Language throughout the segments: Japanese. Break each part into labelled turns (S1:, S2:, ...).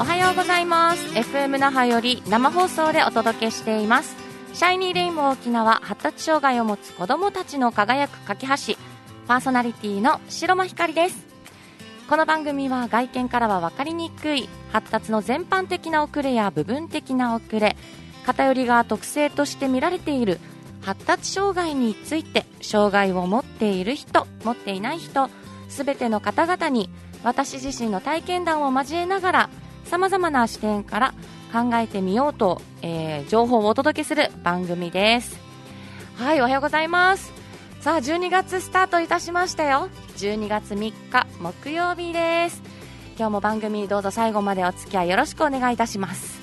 S1: おはようございます。FM 那覇より生放送でお届けしています。シャイニーレインボー沖縄発達障害を持つ子どもたちの輝く架け橋パーソナリティの白間ひかりです。この番組は外見からは分かりにくい発達の全般的な遅れや部分的な遅れ偏りが特性として見られている発達障害について障害を持っている人持っていない人すべての方々に私自身の体験談を交えながらさまざまな視点から考えてみようと、えー、情報をお届けする番組です。はいおはようございます。さあ12月スタートいたしましたよ。12月3日木曜日です。今日も番組どうぞ最後までお付き合いよろしくお願いいたします。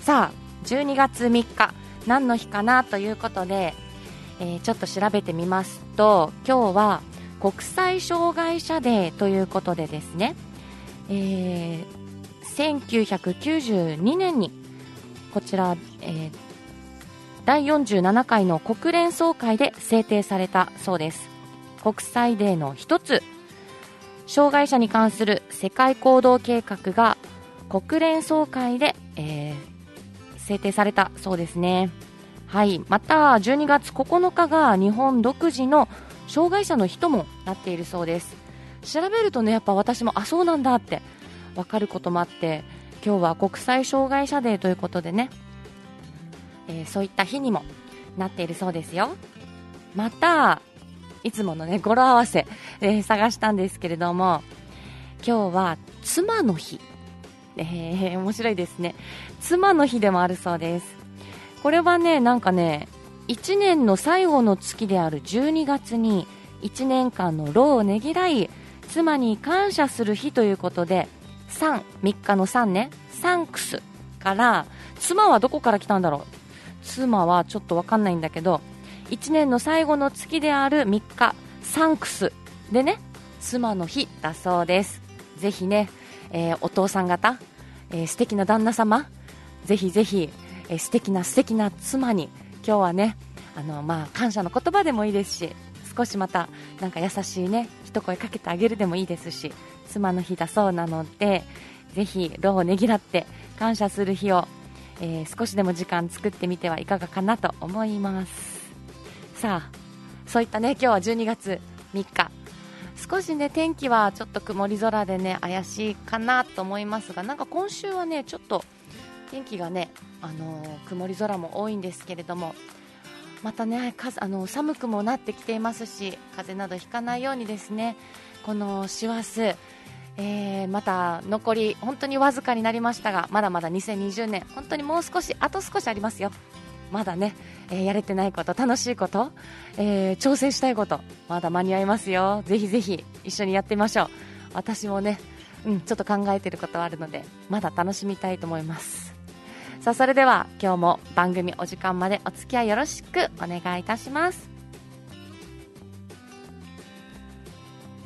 S1: さあ12月3日何の日かなということで、えー、ちょっと調べてみますと今日は国際障害者デーということでですね、えー、1992年にこちら、えー、第47回の国連総会で制定されたそうです。国際デーの一つ。障害者に関する世界行動計画が国連総会で、えー、制定されたそうですね。はい。また12月9日が日本独自の障害者の人もなっているそうです。調べるとねやっぱ私もあそうなんだって分かることもあって今日は国際障害者デーということでね、えー、そういった日にもなっているそうですよ。またいつものね語呂合わせ、えー、探したんですけれども今日は妻の日。えー、面白いですね。妻の日でもあるそうです。これはねなんかね1年の最後の月である12月に1年間の労をねぎらい妻に感謝する日ということで3、3日の3ね。サンクスから妻はどこから来たんだろう？妻はちょっと分かんないんだけど1年の最後の月である3日サンクスでね妻の日だそうです。ぜひね、えー、お父さん方、えー、素敵な旦那様ぜひぜひ、えー、素敵な素敵な妻に今日はねあの、まあ、感謝の言葉でもいいですし少しまたなんか優しいね一声かけてあげるでもいいですし妻の日だそうなのでぜひ労をねぎらって感謝する日を、えー、少しでも時間作ってみてはいかがかなと思います。さあそういったね今日は12月3日。少しね天気はちょっと曇り空でね怪しいかなと思いますがなんか今週はねちょっと天気がね、あのー、曇り空も多いんですけれどもまたねあの寒くもなってきていますし風邪などひかないようにですねこの師走、えー、また残り本当にわずかになりましたがまだまだ2020年本当にもう少しあと少しありますよ。まだね、えー、やれてないこと楽しいこと、えー、挑戦したいことまだ間に合いますよ。ぜひぜひ一緒にやってみましょう。私もね、うん、ちょっと考えていることはあるのでまだ楽しみたいと思います。さあそれでは今日も番組お時間までお付き合いよろしくお願いいたします。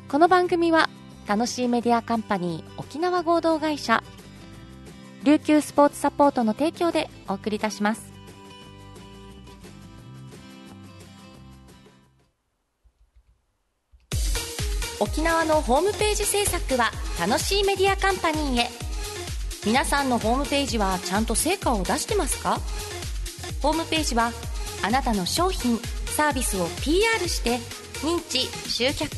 S1: この番組は楽しいメディアカンパニー沖縄合同会社琉球スポーツサポートの提供でお送りいたします。沖縄のホームページ制作は楽しいメディアカンパニーへ。皆さんのホームページはちゃんと成果を出してますか？ホームページはあなたの商品サービスを PR して認知集客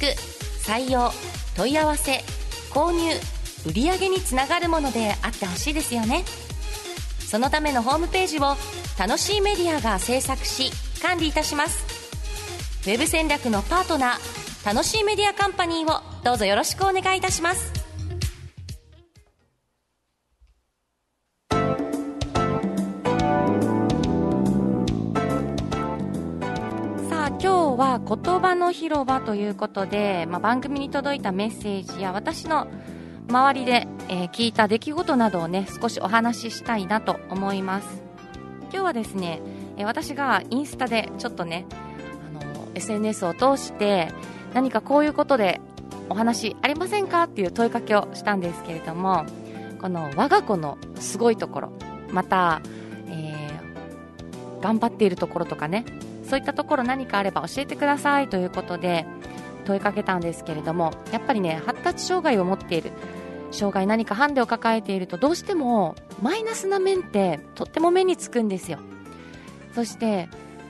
S1: 採用問い合わせ購入売上につながるものであってほしいですよね。そのためのホームページを楽しいメディアが制作し管理いたします。ウェブ戦略のパートナー楽しいメディアカンパニーをどうぞよろしくお願いいたします。日は言葉の広場ということで、まあ、番組に届いたメッセージや私の周りで、えー、聞いた出来事などをね少しお話ししたいなと思います。今日はですね、えー、私がインスタでちょっとねあの SNS を通して何かこういうことでお話ありませんか？っていう問いかけをしたんですけれどもこの我が子のすごいところまた、頑張っているところとかねそういったところ何かあれば教えてくださいということで問いかけたんですけれどもやっぱりね発達障害を持っている障害何かハンデを抱えているとどうしてもマイナスな面ってとっても目につくんですよ。そして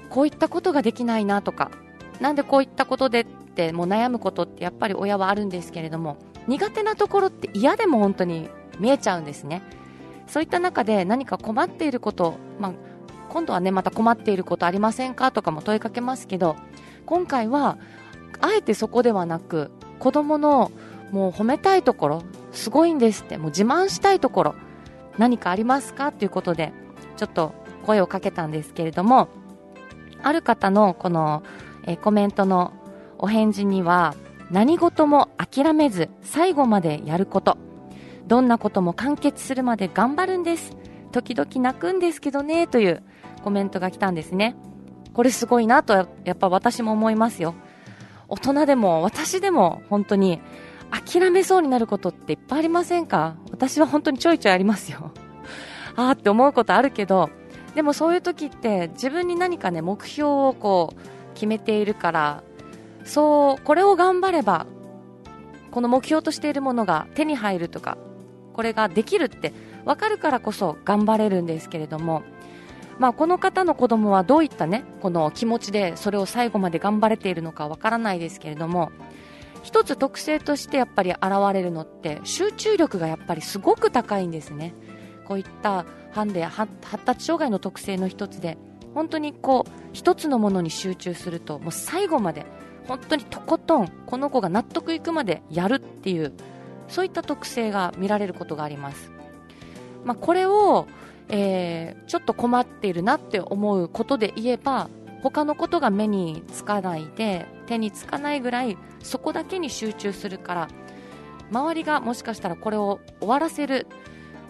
S1: こういったことができないなとかなんでこういったことでってもう悩むことってやっぱり親はあるんですけれども苦手なところって嫌でも本当に見えちゃうんですね。そういった中で何か困っていること、まあ、今度はねまた困っていることありませんか？とかも問いかけますけど今回はあえてそこではなく子供のもう褒めたいところすごいんですってもう自慢したいところ何かありますか？ということでちょっと声をかけたんですけれどもある方のこの、えコメントのお返事には何事も諦めず最後までやること。どんなことも完結するまで頑張るんです。時々泣くんですけどねというコメントが来たんですね。これすごいなとやっぱ私も思いますよ。大人でも私でも本当に諦めそうになることっていっぱいありませんか？私は本当にちょいちょいありますよ。ああって思うことあるけどでもそういう時って自分に何かね目標をこう決めているからそうこれを頑張ればこの目標としているものが手に入るとかこれができるって分かるからこそ頑張れるんですけれども、まあ、この方の子供はどういったねこの気持ちでそれを最後まで頑張れているのか分からないですけれども一つ特性としてやっぱり現れるのって集中力がやっぱりすごく高いんですね。こういったハンデ発達障害の特性の一つで本当にこう一つのものに集中するともう最後まで本当にとことんこの子が納得いくまでやるっていうそういった特性が見られることがあります、まあ、これを、えー、ちょっと困っているなって思うことで言えば他のことが目につかないで手につかないぐらいそこだけに集中するから周りがもしかしたらこれを終わらせる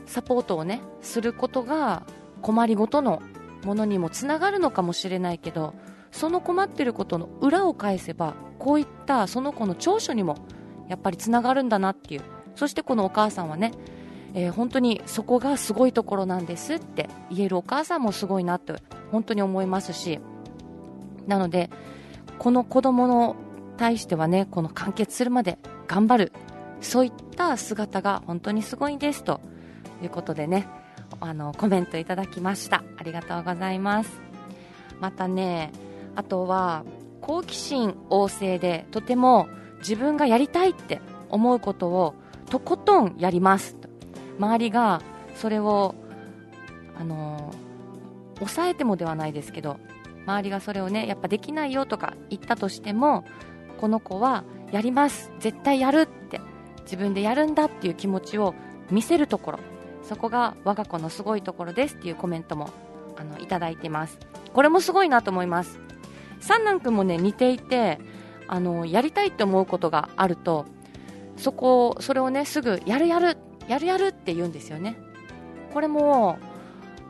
S1: サポートをねすることが困りごとのものにもつながるのかもしれないけどその困っていることの裏を返せばこういったその子の長所にもやっぱりつながるんだなっていう。そしてこのお母さんはね、えー、本当にそこがすごいところなんですって言えるお母さんもすごいなって本当に思いますしなのでこの子供の対してはねこの完結するまで頑張るそういった姿が本当にすごいですということでねあのコメントいただきました。ありがとうございます。またねあとは好奇心旺盛でとても自分がやりたいって思うことをとことんやります。周りがそれをあの抑えてもではないですけど周りがそれをねやっぱできないよとか言ったとしてもこの子はやります絶対やるって自分でやるんだっていう気持ちを見せるところそこが我が子のすごいところですっていうコメントもあのいただいています。これもすごいなと思います。三男君もね似ていてあのやりたいって思うことがあるとそこそれをねすぐやるやるやるやるって言うんですよね。これも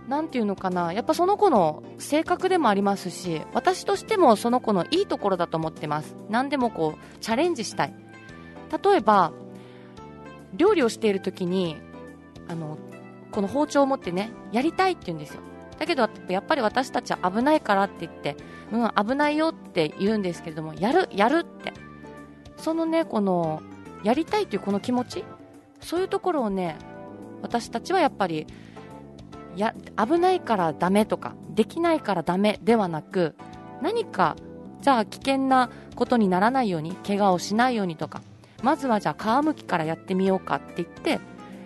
S1: 何て言うのかな。やっぱその子の性格でもありますし私としてもその子のいいところだと思ってます。何でもこうチャレンジしたい。例えば料理をしている時にあのこの包丁を持ってねやりたいって言うんですよ。だけどやっぱり私たちは危ないからって言ってうん危ないよって言うんですけれどもやるやるって。そのねこのやりたいというこの気持ちそういうところをね私たちはやっぱりや危ないからダメとかできないからダメではなく何かじゃあ危険なことにならないように怪我をしないようにとかまずはじゃあ皮むきからやってみようかって言って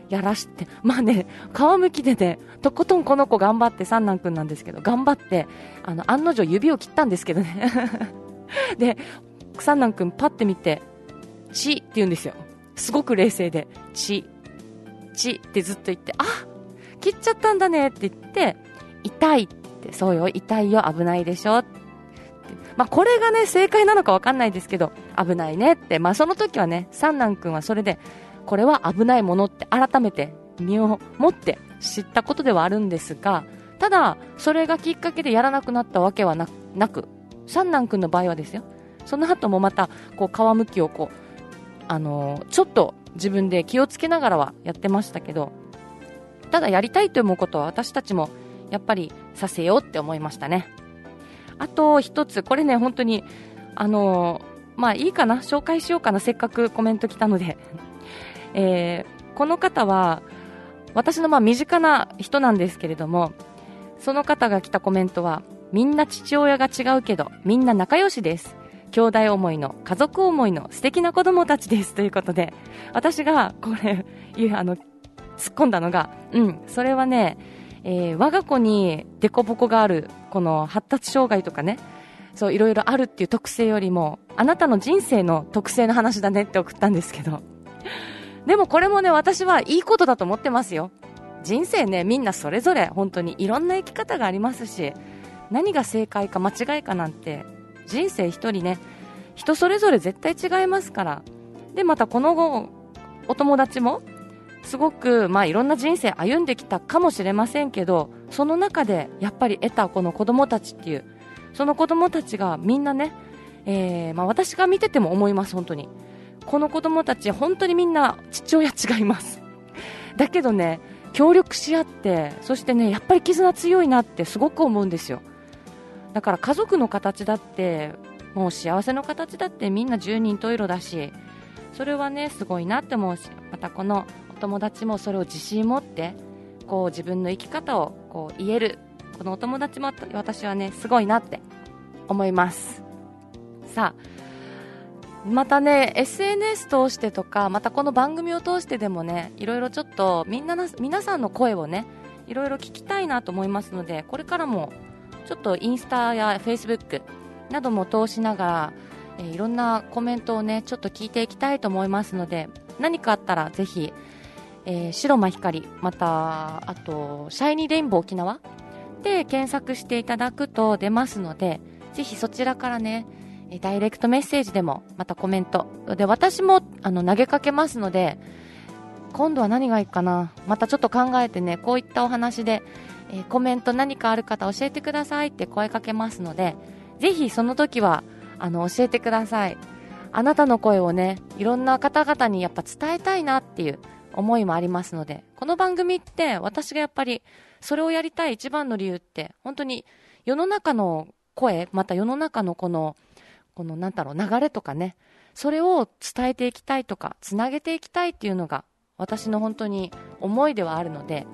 S1: やらして、まあね、皮むきでね、とことんこの子頑張って、三男くんなんですけど、頑張って、あの、案の定指を切ったんですけどね。で、三男くんパッて見て、血って言うんですよ。すごく冷静で、血、血ってずっと言って、あ切っちゃったんだねって言って、痛いって、そうよ、痛いよ、危ないでしょって。まあ、これがね、正解なのかわかんないですけど、危ないねって、まあ、その時はね、三男くんはそれで、これは危ないものって改めて身をもって知ったことではあるんですがただそれがきっかけでやらなくなったわけはなく三男君の場合はですよその後もまたこう皮むきをこうあの、ちょっと自分で気をつけながらはやってましたけどただやりたいと思うことは私たちもやっぱりさせようって思いましたね。あと一つこれね本当にあの、まあいいかな紹介しようかなせっかくコメント来たので。えー、この方は私のまあ身近な人なんですけれどもその方が来たコメントはみんな父親が違うけどみんな仲良しです。兄弟思いの家族思いの素敵な子供たちです。ということで私がこれあの突っ込んだのがうんそれはね、えー、我が子に凸凹があるこの発達障害とかねそういろいろあるっていう特性よりもあなたの人生の特性の話だねって送ったんですけどでもこれもね私はいいことだと思ってますよ。人生ねみんなそれぞれ本当にいろんな生き方がありますし何が正解か間違いかなんて人生一人ね。人それぞれ絶対違いますから。でまたこの後お友達もすごく、まあ、いろんな人生歩んできたかもしれませんけどその中でやっぱり得たこの子供たちっていうその子供たちがみんなね、えー、まあ、私が見てても思います本当に。この子供たち本当にみんな父親違います。だけどね協力し合ってそしてねやっぱり絆強いなってすごく思うんですよ。だから家族の形だってもう幸せの形だってみんな十人十色だしそれはねすごいなって思うしまたこのお友達もそれを自信持ってこう自分の生き方をこう言えるこのお友達も私はねすごいなって思います。さあまたね SNS 通してとかまたこの番組を通してでもねいろいろちょっとみんな皆さんの声をねいろいろ聞きたいなと思いますのでこれからもちょっとインスタやフェイスブックなども通しながら、えー、いろんなコメントをねちょっと聞いていきたいと思いますので何かあったらぜひ、えー、白間光またあとシャイニーレインボー沖縄で検索していただくと出ますのでぜひそちらからねダイレクトメッセージでもまたコメント。で私もあの投げかけますので今度は何がいいかな。またちょっと考えてねこういったお話でえー、コメント何かある方教えてくださいって声かけますので、ぜひその時は、あの、教えてください。あなたの声をね、いろんな方々にやっぱ伝えたいなっていう思いもありますので、この番組って私がやっぱりそれをやりたい一番の理由って、本当に世の中の声、また世の中のこの、このなんだろう、流れとかね、それを伝えていきたいとか、つなげていきたいっていうのが私の本当に思いではあるので、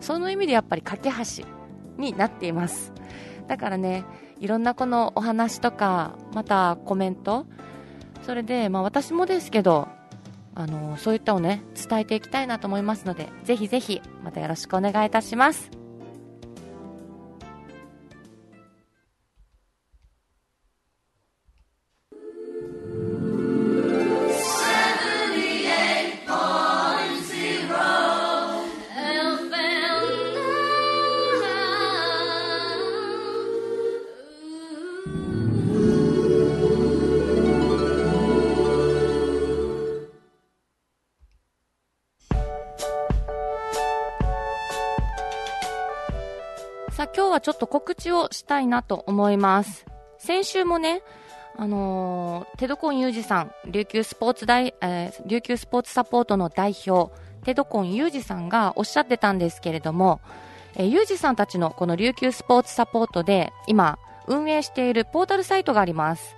S1: その意味でやっぱり架け橋になっています。だからねいろんなこのお話とかまたコメントそれで、まあ、私もですけどあのそういったをね伝えていきたいなと思いますのでぜひぜひまたよろしくお願いいたします。ちょっと告知をしたいなと思います。先週もね、あのー、テドコンユージさん、琉球スポーツ大、えー、琉球スポーツサポートの代表、テドコンユージさんがおっしゃってたんですけれども、えー、ユージさんたちのこの琉球スポーツサポートで今運営しているポータルサイトがあります。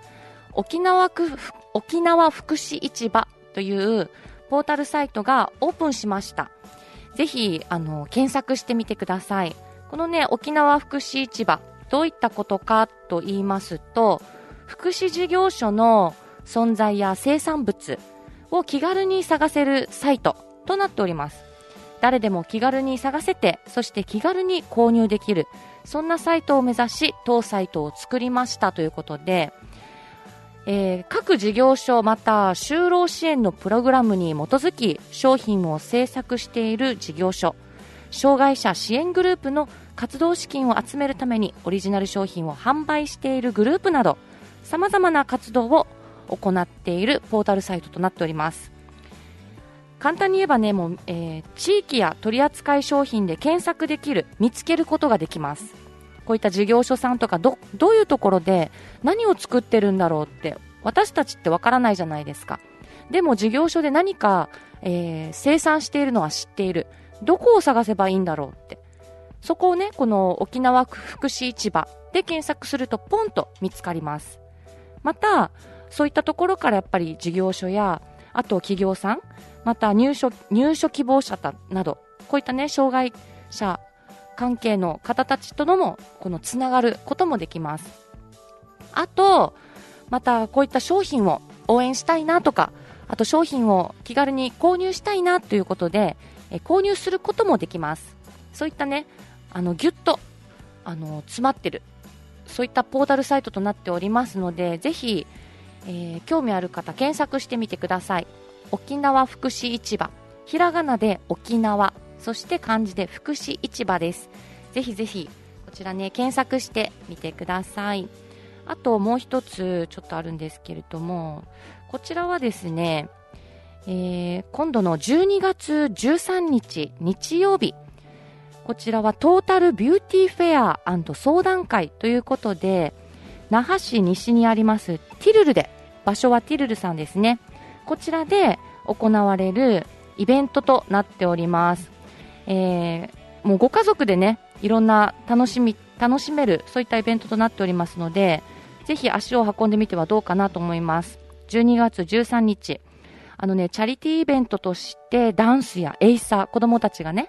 S1: 沖縄区、沖縄福祉市場というポータルサイトがオープンしました。ぜひ、あの、検索してみてください。このね、沖縄福祉市場、どういったことかと言いますと、福祉事業所の存在や生産物を気軽に探せるサイトとなっております。誰でも気軽に探せて、そして気軽に購入できる、そんなサイトを目指し、当サイトを作りましたということで、えー、各事業所また就労支援のプログラムに基づき商品を制作している事業所障害者支援グループの活動資金を集めるためにオリジナル商品を販売しているグループなどさまざまな活動を行っているポータルサイトとなっております。簡単に言えばねもう、えー、地域や取扱い商品で検索できる見つけることができます。こういった事業所さんとかどどういうところで何を作ってるんだろうって私たちってわからないじゃないですか。でも事業所で何か、えー、生産しているのは知っている。どこを探せばいいんだろうってそこをね、この沖縄福祉市場で検索するとポンと見つかります。また、そういったところからやっぱり事業所や、あと企業さん、また入所入所希望者などこういったね障害者関係の方たちとのもこのつながることもできますあとまたこういった商品を応援したいなとかあと商品を気軽に購入したいなということでえ購入することもできます。そういったねあのギュッとあの詰まってるそういったポータルサイトとなっておりますのでぜひ、えー、興味ある方検索してみてください。沖縄福祉市場。ひらがなで沖縄そして漢字で福祉市場です。ぜひぜひこちらね検索してみてください。あともう一つちょっとあるんですけれどもこちらはですね、えー、今度の12月13日日曜日。こちらはトータルビューティーフェア相談会ということで那覇市西にありますティルルで場所はティルルさんですね。こちらで行われるイベントとなっております、えー、もうご家族でねいろんな楽しみ楽しめるそういったイベントとなっておりますのでぜひ足を運んでみてはどうかなと思います。12月13日。あのねチャリティーイベントとしてダンスやエイサー子供たちがね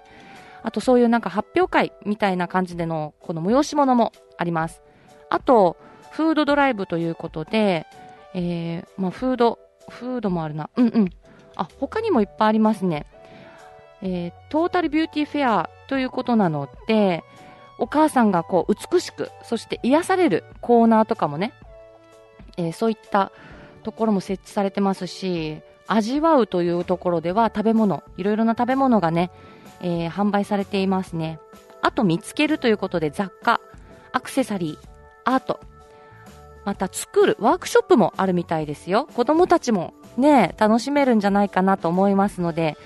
S1: あとそういうなんか発表会みたいな感じでのこの催し物もあります。あとフードドライブということで、えー、まあ、フードフードもあるな。うんうん。あ他にもいっぱいありますね。えー、トータルビューティーフェアということなので、お母さんがこう美しく、そして癒されるコーナーとかもね、えー、そういったところも設置されてますし、味わうというところでは食べ物、いろいろな食べ物がね、えー、販売されていますね。あと見つけるということで雑貨、アクセサリー、アート、また作るワークショップもあるみたいですよ。子供たちもね、楽しめるんじゃないかなと思いますので、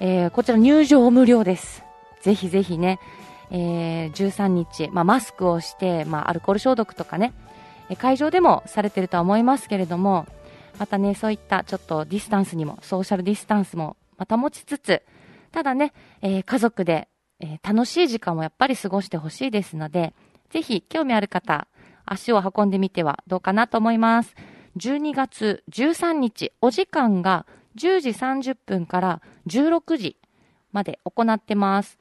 S1: えー、こちら入場無料です。ぜひぜひね、えー、13日、まあ、マスクをして、まあ、アルコール消毒とかね、会場でもされてるとは思いますけれども、またね、そういったちょっとディスタンスにも、ソーシャルディスタンスもまた持ちつつ、ただね、えー、家族で、えー、楽しい時間をやっぱり過ごしてほしいですので、ぜひ興味ある方、足を運んでみてはどうかなと思います。12月13日、お時間が10時30分から16時まで行ってます。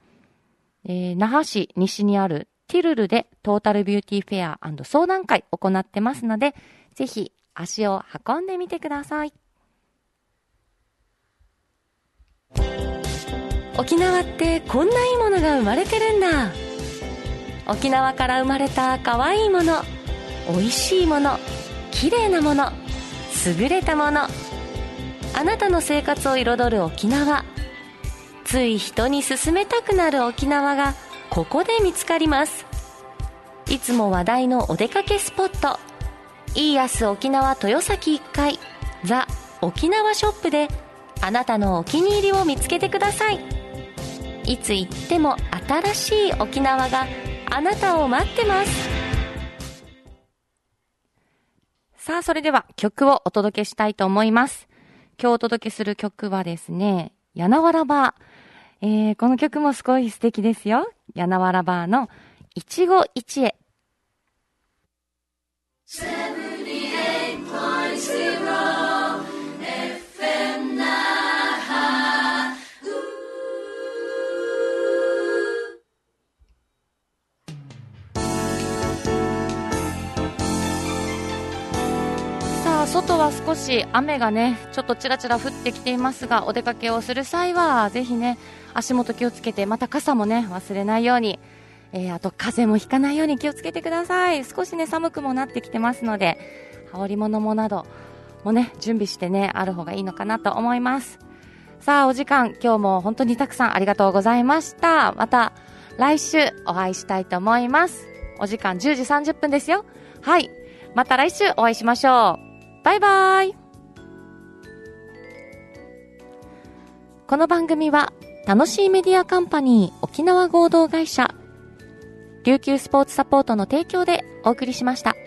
S1: えー、那覇市西にあるティルルでトータルビューティーフェア相談会行ってますので、ぜひ足を運んでみてください。沖縄ってこんないいものが生まれてるんだ。沖縄から生まれた可愛いいもの、美味しいもの、綺麗なもの、優れたもの。あなたの生活を彩る沖縄つい人に勧めたくなる沖縄がここで見つかりますいつも話題のお出かけスポットいい安沖縄豊崎1階ザ・沖縄ショップであなたのお気に入りを見つけてください。いつ行っても新しい沖縄があなたを待ってます。さあそれでは曲をお届けしたいと思います。今日お届けする曲はですね、やなわらばえー、この曲もすごい素敵ですよ。やなわらバーの一期一会。外は少し雨がねちょっとちらちら降ってきていますがお出かけをする際はぜひね足元気をつけてまた傘もね忘れないように、えー、あと風邪もひかないように気をつけてください。少しね寒くもなってきてますので羽織り物もなどもね準備してねある方がいいのかなと思います。さあお時間。今日も本当にたくさんありがとうございました。また来週お会いしたいと思いますお時間10時30分ですよはいまた来週お会いしましょうバイバイこの番組は楽しいメディアカンパニー沖縄合同会社琉球スポーツサポートの提供でお送りしました。